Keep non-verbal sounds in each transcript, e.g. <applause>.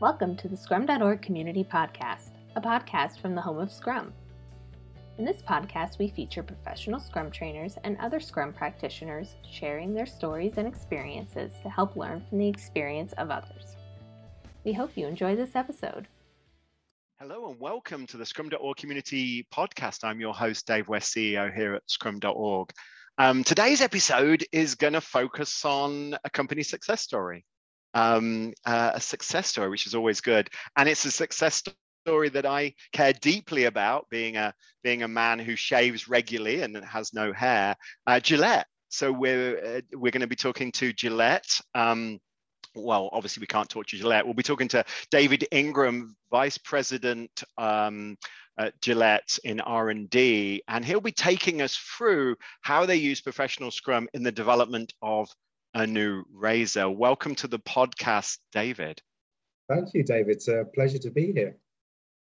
Welcome to the Scrum.org Community Podcast, a podcast from the home of Scrum. In this podcast, we feature professional Scrum trainers and other Scrum practitioners sharing their stories and experiences to help learn from the experience of others. We hope you enjoy this episode. Hello and welcome to the Scrum.org Community Podcast. I'm your host, Dave West, CEO here at Scrum.org. Um, today's episode is going to focus on a company success story um, uh, a success story, which is always good. And it's a success story that I care deeply about, being a being a man who shaves regularly and has no hair. Uh, Gillette. So we're uh, we're going to be talking to Gillette. Um, well, obviously we can't talk to Gillette. We'll be talking to David Ingram, Vice President um, at Gillette in R&D, and he'll be taking us through how they use professional Scrum in the development of a new razor. Welcome to the podcast, David. Thank you, David. It's a pleasure to be here.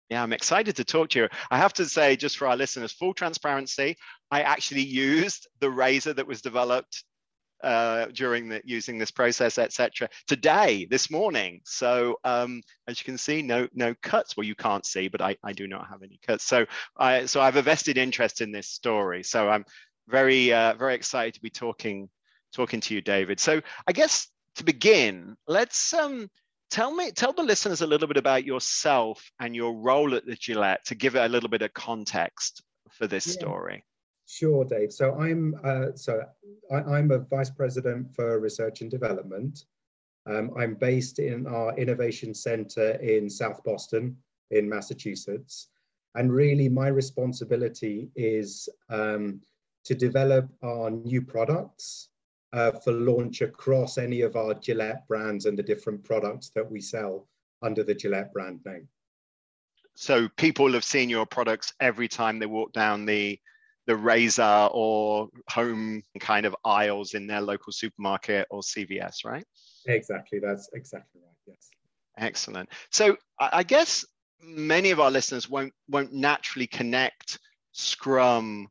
Yeah, I'm excited to talk to you. I have to say, just for our listeners, full transparency, I actually used the razor that was developed uh, during the using this process, etc. Today, this morning. So um, as you can see, no no cuts. Well, you can't see, but I, I do not have any cuts. So I so I have a vested interest in this story. So I'm very uh, very excited to be talking talking to you, David. So I guess to begin, let's um, tell me, tell the listeners a little bit about yourself and your role at the Gillette to give it a little bit of context for this yeah. story. Sure, Dave. So I'm uh, so I, am a vice president for research and development. Um, I'm based in our innovation center in South Boston, in Massachusetts, and really my responsibility is um, to develop our new products uh, for launch across any of our Gillette brands and the different products that we sell under the Gillette brand name. So people have seen your products every time they walk down the the razor or home kind of aisles in their local supermarket or CVS, right? Exactly, that's exactly right. Yes. Excellent. So I guess many of our listeners won't won't naturally connect Scrum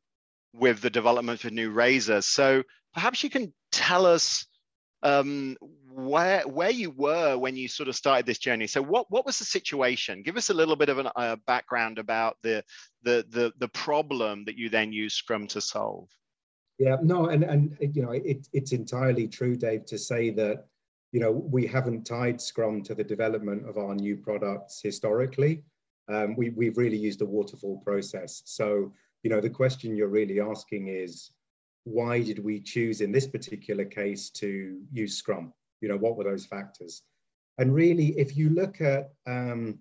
with the development of new razors. So perhaps you can tell us um, where where you were when you sort of started this journey. So what what was the situation? Give us a little bit of a uh, background about the, the the the problem that you then used Scrum to solve. Yeah, no, and and you know it, it's entirely true, Dave, to say that you know we haven't tied Scrum to the development of our new products historically. Um, we we've really used a waterfall process. So you know the question you're really asking is why did we choose in this particular case to use Scrum? You know, what were those factors? And really, if you look at um,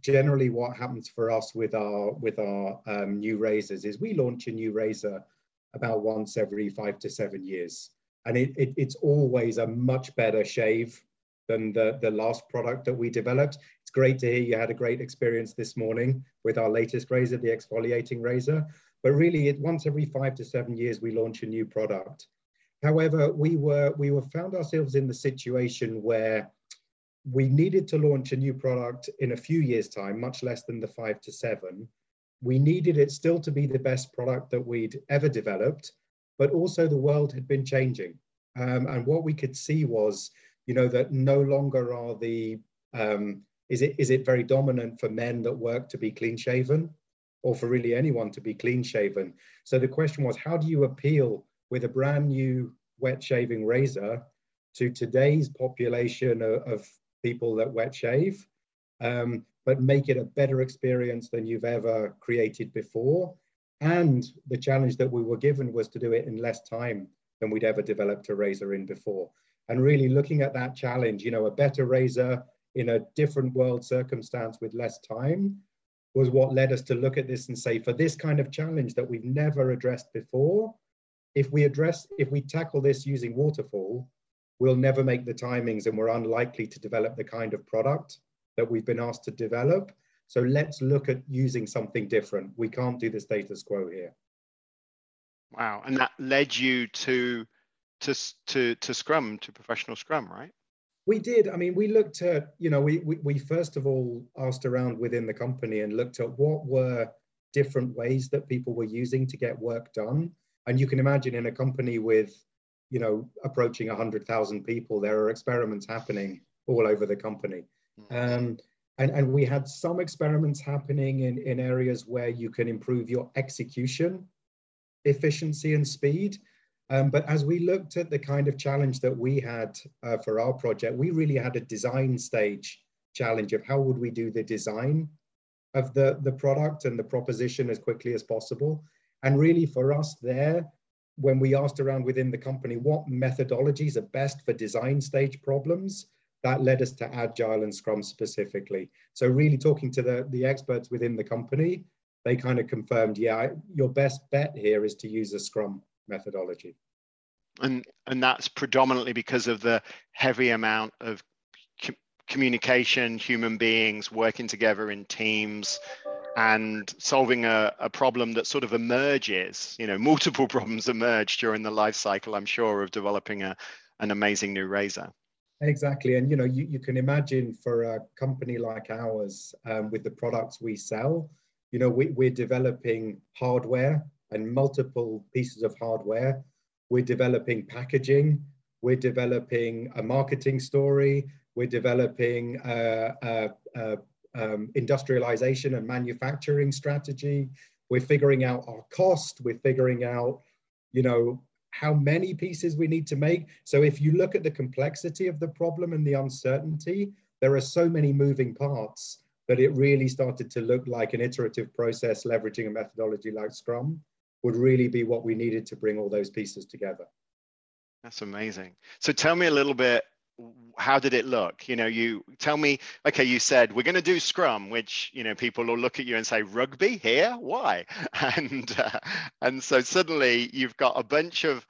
generally what happens for us with our with our um, new razors is we launch a new razor about once every five to seven years, and it, it, it's always a much better shave than the the last product that we developed. It's great to hear you had a great experience this morning with our latest razor, the exfoliating razor. But really, it, once every five to seven years, we launch a new product. However, we were we were found ourselves in the situation where we needed to launch a new product in a few years' time, much less than the five to seven. We needed it still to be the best product that we'd ever developed, but also the world had been changing. Um, and what we could see was, you know, that no longer are the um, is it is it very dominant for men that work to be clean shaven? Or for really anyone to be clean shaven. So the question was, how do you appeal with a brand new wet shaving razor to today's population of, of people that wet shave, um, but make it a better experience than you've ever created before? And the challenge that we were given was to do it in less time than we'd ever developed a razor in before. And really looking at that challenge, you know, a better razor in a different world circumstance with less time was what led us to look at this and say, for this kind of challenge that we've never addressed before, if we address, if we tackle this using waterfall, we'll never make the timings and we're unlikely to develop the kind of product that we've been asked to develop. So let's look at using something different. We can't do the status quo here. Wow, and that led you to to to to Scrum, to professional Scrum, right? We did. I mean, we looked at, you know, we, we, we first of all asked around within the company and looked at what were different ways that people were using to get work done. And you can imagine in a company with, you know, approaching 100,000 people, there are experiments happening all over the company. Mm-hmm. Um, and, and we had some experiments happening in, in areas where you can improve your execution efficiency and speed. Um, but as we looked at the kind of challenge that we had uh, for our project, we really had a design stage challenge of how would we do the design of the, the product and the proposition as quickly as possible. And really for us there, when we asked around within the company what methodologies are best for design stage problems, that led us to Agile and Scrum specifically. So really talking to the, the experts within the company, they kind of confirmed, yeah, your best bet here is to use a Scrum methodology. And, and that's predominantly because of the heavy amount of communication, human beings working together in teams and solving a, a problem that sort of emerges, you know, multiple <laughs> problems emerge during the life cycle, I'm sure, of developing a, an amazing new razor. Exactly. And, you know, you, you can imagine for a company like ours um, with the products we sell, you know, we, we're developing hardware and multiple pieces of hardware. We're developing packaging. We're developing a marketing story. We're developing uh, uh, uh, um, industrialization and manufacturing strategy. We're figuring out our cost. We're figuring out, you know, how many pieces we need to make. So if you look at the complexity of the problem and the uncertainty, there are so many moving parts that it really started to look like an iterative process leveraging a methodology like Scrum would really be what we needed to bring all those pieces together. That's amazing. So tell me a little bit how did it look? You know you tell me okay you said we're going to do scrum which you know people will look at you and say rugby? Here? Why? <laughs> And uh, and so suddenly you've got a bunch of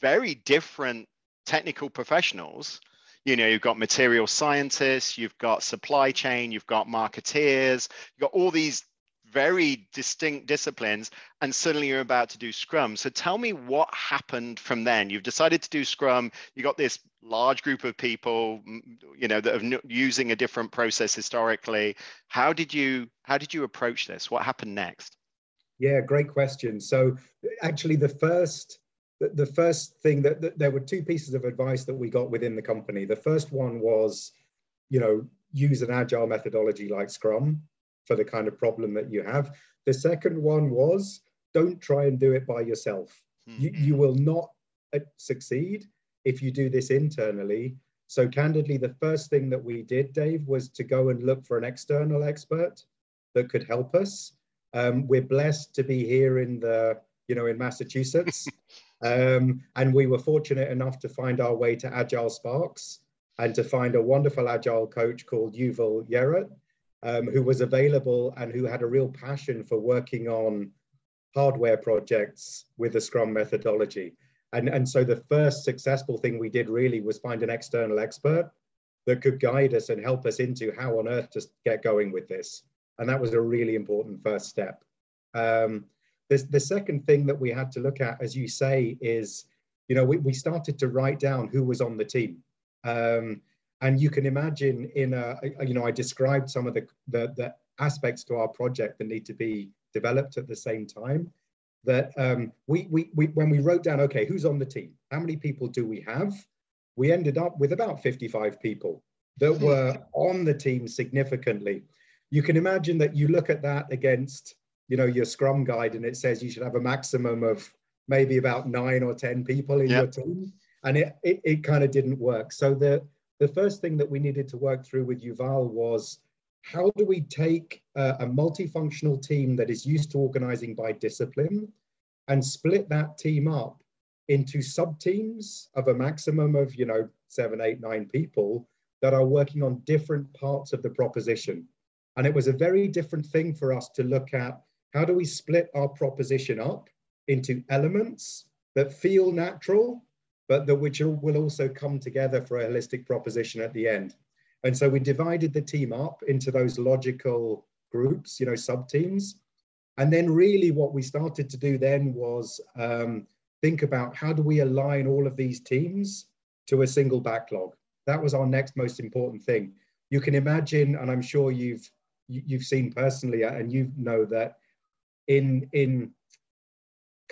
very different technical professionals. You know you've got material scientists you've got supply chain you've got marketeers you've got all these very distinct disciplines and suddenly you're about to do scrum. So tell me what happened from then. You've decided to do scrum. You got this large group of people you know that are using a different process historically. How did you how did you approach this? What happened next? Yeah great question. So actually the first the first thing that, that there were two pieces of advice that we got within the company. The first one was you know use an agile methodology like scrum for the kind of problem that you have. The second one was don't try and do it by yourself. You, you will not uh, succeed if you do this internally. So, candidly, the first thing that we did, Dave, was to go and look for an external expert that could help us. Um, we're blessed to be here in the, you know, in Massachusetts, <laughs> um, and we were fortunate enough to find our way to Agile Sparks and to find a wonderful agile coach called Yuval Yeret, um, who was available and who had a real passion for working on hardware projects with the Scrum methodology. And, and so the first successful thing we did really was find an external expert that could guide us and help us into how on earth to get going with this. And that was a really important first step. Um, the, the second thing that we had to look at, as you say, is, you know, we, we started to write down who was on the team. Um, and you can imagine in a, you know, I described some of the, the, the aspects to our project that need to be developed at the same time that um, we, we, we, when we wrote down, okay, who's on the team? How many people do we have? We ended up with about 55 people that hmm. were on the team significantly. You can imagine that you look at that against, you know, your Scrum guide, and it says you should have a maximum of maybe about nine or 10 people in yep. your team. And it, it, it kind of didn't work. So the, the first thing that we needed to work through with Yuval was how do we take a, a multifunctional team that is used to organizing by discipline and split that team up into sub teams of a maximum of you know seven eight nine people that are working on different parts of the proposition. And it was a very different thing for us to look at how do we split our proposition up into elements that feel natural but that which will also come together for a holistic proposition at the end and so we divided the team up into those logical groups, you know, sub teams. And then really what we started to do then was um, think about how do we align all of these teams to a single backlog. That was our next most important thing. You can imagine, and I'm sure you've you've seen personally, and you know that in in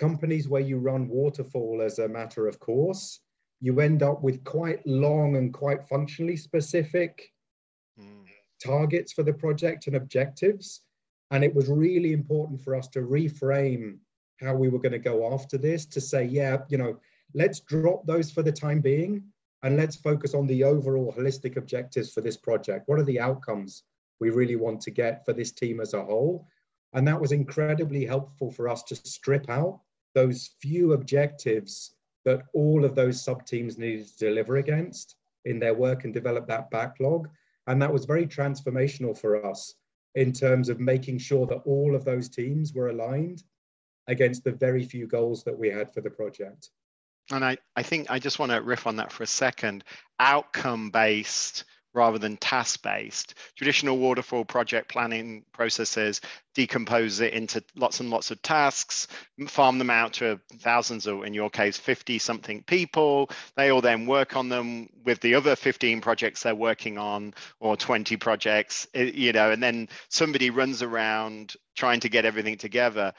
companies where you run waterfall as a matter of course, you end up with quite long and quite functionally specific mm. targets for the project and objectives. And it was really important for us to reframe how we were going to go after this to say, yeah, you know, let's drop those for the time being and let's focus on the overall holistic objectives for this project. What are the outcomes we really want to get for this team as a whole? And that was incredibly helpful for us to strip out those few objectives that all of those sub teams needed to deliver against in their work and develop that backlog. And that was very transformational for us in terms of making sure that all of those teams were aligned against the very few goals that we had for the project. And I, I think I just want to riff on that for a second. Outcome based rather than task based. Traditional waterfall project planning processes decompose it into lots and lots of tasks, farm them out to thousands or, in your case, 50 something people. They all then work on them with the other 15 projects they're working on or 20 projects, eh, you know, and then somebody runs around trying to get everything together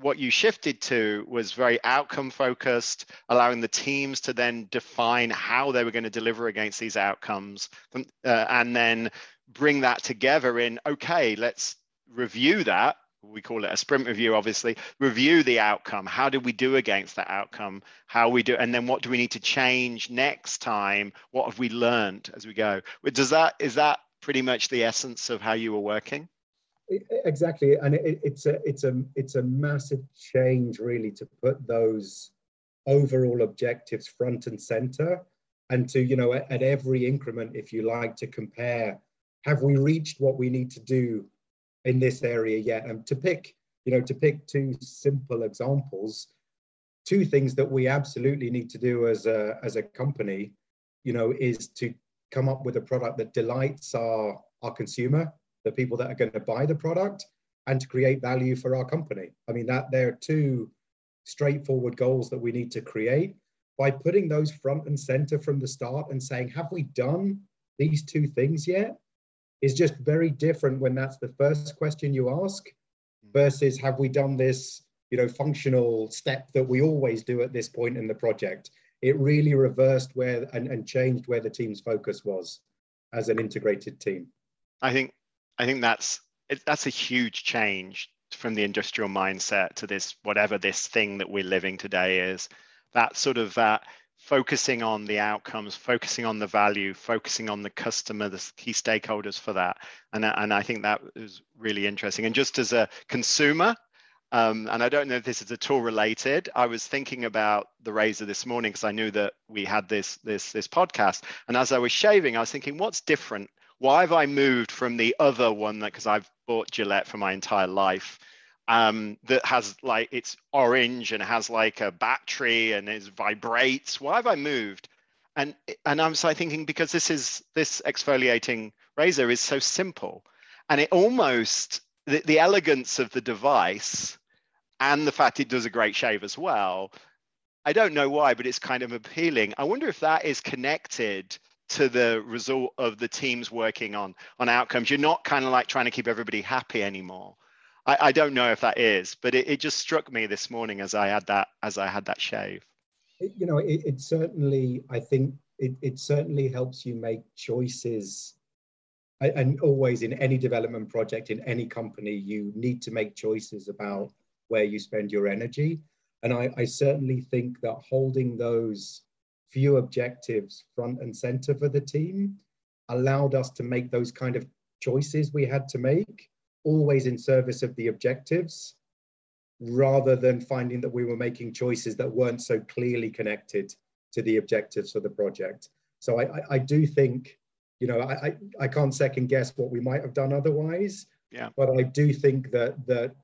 what you shifted to was very outcome focused, allowing the teams to then define how they were going to deliver against these outcomes, um, uh, and then bring that together in okay, let's review that. We call it a sprint review, obviously. Review the outcome. How did we do against that outcome? How we do, and then what do we need to change next time? What have we learned as we go? Does that is that pretty much the essence of how you were working? Exactly and it, it's a it's a it's a massive change really to put those overall objectives front and center and to you know at, at, every increment if you like to compare have we reached what we need to do in this area yet? And to pick you know to pick two simple examples two things that we absolutely need to do as a as a company you know is to come up with a product that delights our our consumer the people that are going to buy the product and to create value for our company. I mean, that there are two straightforward goals that we need to create. By putting those front and center from the start and saying, have we done these two things yet? Is just very different when that's the first question you ask mm. versus have we done this, you know, functional step that we always do at this point in the project. It really reversed where and, and changed where the team's focus was as an integrated team. I think I think that's it, that's a huge change from the industrial mindset to this whatever this thing that we're living today is. That sort of uh, focusing on the outcomes, focusing on the value, focusing on the customer, the key stakeholders for that, and and I think that is really interesting. And just as a consumer, um, and I don't know if this is at all related. I was thinking about the razor this morning because I knew that we had this this this podcast. And as I was shaving, I was thinking, what's different why have I moved from the other one that because I've bought Gillette for my entire life um, that has like it's orange and has like a battery and it vibrates. Why have I moved? And and I'm so thinking because this is this exfoliating razor is so simple, and it almost the, the elegance of the device and the fact it does a great shave as well. I don't know why, but it's kind of appealing. I wonder if that is connected to the result of the teams working on on outcomes. You're not kind of like trying to keep everybody happy anymore. I, I don't know if that is but it, it just struck me this morning as i had that as i had that shave. You know it, it certainly i think it, it certainly helps you make choices and always in any development project in any company you need to make choices about where you spend your energy. And i, I certainly think that holding those few objectives front and center for the team allowed us to make those kind of choices we had to make, always in service of the objectives, rather than finding that we were making choices that weren't so clearly connected to the objectives of the project. So I, I, I do think, you know, I, I can't second guess what we might have done otherwise. Yeah. But I do think that that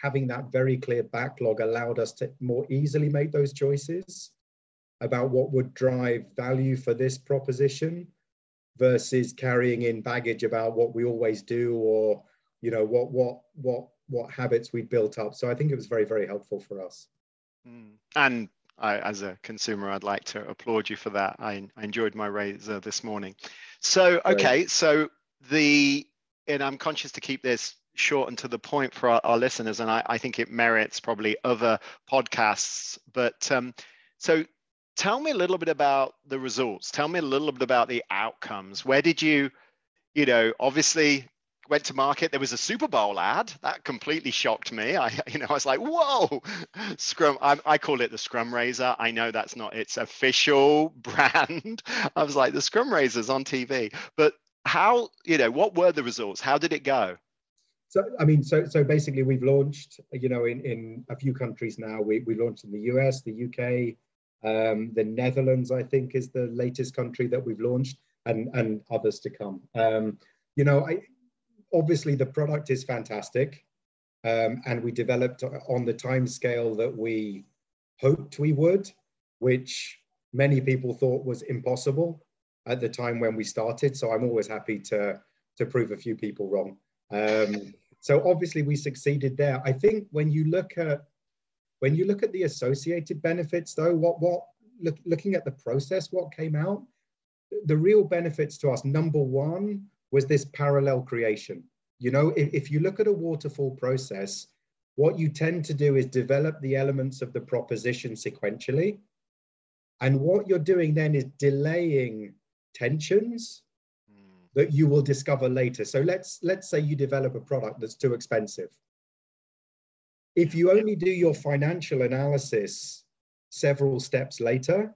having that very clear backlog allowed us to more easily make those choices about what would drive value for this proposition versus carrying in baggage about what we always do or you know what what what what habits we built up. So i think it was very very helpful for us. Mm. and I, as a consumer i'd like to applaud you for that. I, I enjoyed my razor this morning. So okay so the and i'm conscious to keep this short and to the point for our, our listeners and I, I, think it merits probably other podcasts but um, so tell me a little bit about the results. Tell me a little bit about the outcomes. Where did you, you know, obviously went to market. There was a Super Bowl ad that completely shocked me. I, <laughs> you know, I was like, "Whoa, <laughs> Scrum!" I, I call it the Scrum Razor. I know that's not its official <laughs> brand. I was like, "The Scrum Razor's on TV," but how? You know, what were the results? How did it go? So, I mean, so so basically, we've launched, you know, in in a few countries now. We we launched in the US, the UK, um, the Netherlands. I think is the latest country that we've launched, and and others to come. Um, you know, I obviously the product is fantastic um, and we developed on the time scale that we hoped we would which many people thought was impossible at the time when we started so i'm always happy to to prove a few people wrong um, so obviously we succeeded there i think when you look at when you look at the associated benefits though what what look, looking at the process what came out the real benefits to us number one was this parallel creation. You know, if, if you look at a waterfall process, what you tend to do is develop the elements of the proposition sequentially. And what you're doing then is delaying tensions hmm. that you will discover later. So let's let's say you develop a product that's too expensive. If you only do your financial analysis several steps later,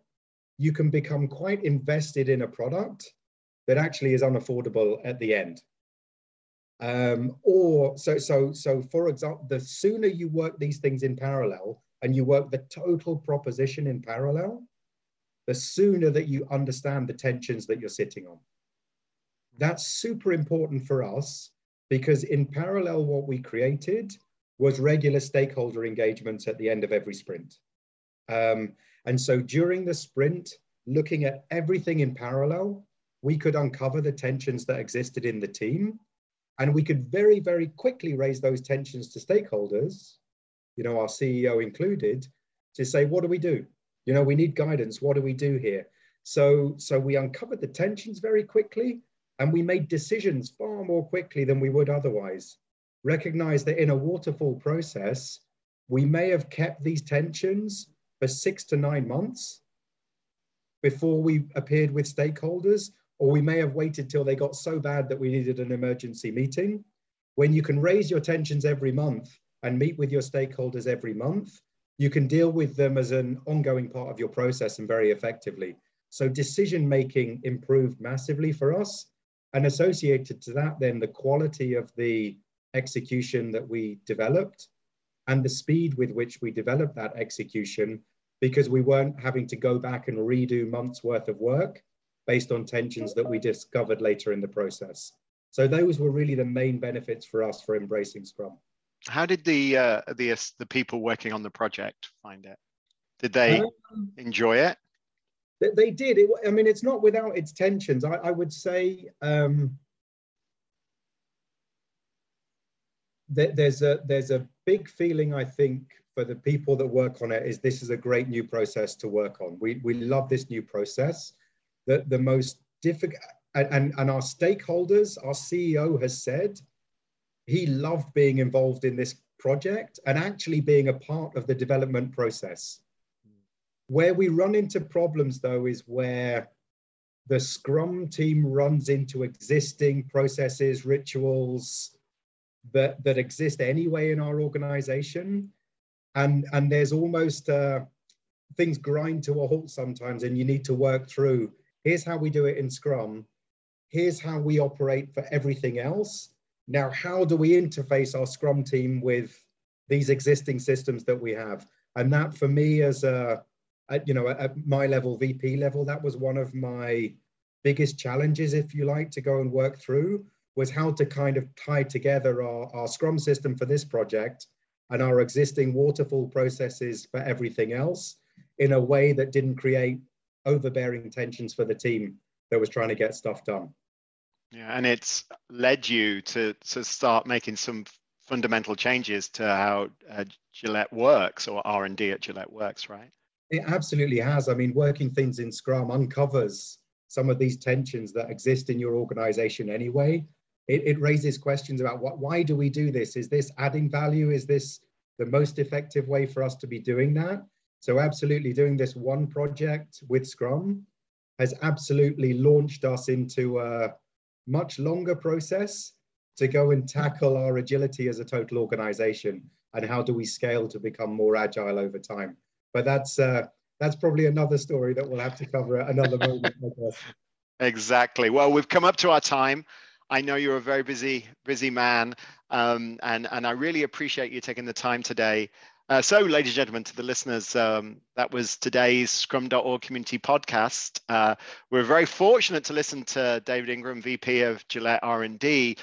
you can become quite invested in a product that actually is unaffordable at the end. Um, or so so so for example, the sooner you work these things in parallel and you work the total proposition in parallel, the sooner that you understand the tensions that you're sitting on. That's super important for us because in parallel, what we created was regular stakeholder engagements at the end of every sprint. Um, and so during the sprint, looking at everything in parallel we could uncover the tensions that existed in the team. And we could very very quickly raise those tensions to stakeholders you know our ceo included to say what do we do? You know we need guidance. What do we do here? So so we uncovered the tensions very quickly and we made decisions far more quickly than we would otherwise recognize that in a waterfall process we may have kept these tensions for 6 to 9 months before we appeared with stakeholders or we may have waited till they got so bad that we needed an emergency meeting. When you can raise your tensions every month and meet with your stakeholders every month, you can deal with them as an ongoing part of your process and very effectively. So decision making improved massively for us. And associated to that, then the quality of the execution that we developed and the speed with which we developed that execution, because we weren't having to go back and redo months worth of work based on tensions that we discovered later in the process. So those were really the main benefits for us for embracing Scrum. How did the uh, the the people working on the project find it? Did they um, enjoy it? They did. It, I mean, it's not without its tensions. I, I would say um, there's a there's a big feeling. I think for the people that work on it is this is a great new process to work on. We we love this new process that the most difficult, and, and our stakeholders, our CEO has said he loved being involved in this project and actually being a part of the development process. Where we run into problems, though, is where the Scrum team runs into existing processes, rituals that, that exist anyway in our organization. And, and there's almost uh, things grind to a halt sometimes, and you need to work through Here's how we do it in Scrum. Here's how we operate for everything else. Now, how do we interface our Scrum team with these existing systems that we have? And that for me as a, at, you know, at my level, VP level, that was one of my biggest challenges, if you like, to go and work through was how to kind of tie together our, our Scrum system for this project and our existing waterfall processes for everything else in a way that didn't create overbearing tensions for the team that was trying to get stuff done. Yeah, and it's led you to to start making some fundamental changes to how uh, Gillette works or R and D at Gillette works, right? It absolutely has. I mean, working things in Scrum uncovers some of these tensions that exist in your organization anyway. It, it raises questions about what, why do we do this? Is this adding value? Is this the most effective way for us to be doing that? So absolutely doing this one project with Scrum has absolutely launched us into a, much longer process to go and tackle our agility as a total organization and how do we scale to become more agile over time. But that's uh, that's probably another story that we'll have to cover at another moment. <laughs> Exactly. Well, we've come up to our time. I know you're a very busy, busy man, um, and and I really appreciate you taking the time today. Uh, so, ladies and gentlemen, to the listeners, um, that was today's Scrum.org community podcast. Uh, we're very fortunate to listen to David Ingram, VP of Gillette R&D,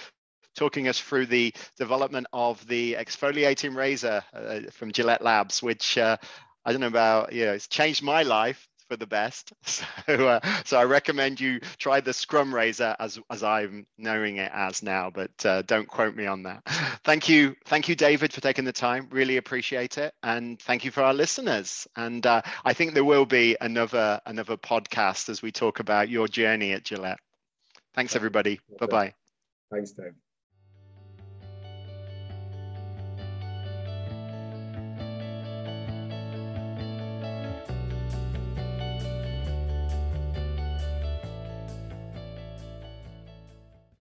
talking us through the development of the exfoliating razor uh, from Gillette Labs, which uh, I don't know about, you know, it's changed my life for the best. <laughs> So, uh, so I recommend you try the Scrum Razor as as I'm knowing it as now, but uh, don't quote me on that. <laughs> Thank you, thank you, David, for taking the time. Really appreciate it, and thank you for our listeners. And uh, I think there will be another another podcast as we talk about your journey at Gillette. Thanks, everybody. Bye bye. Thanks, Dave.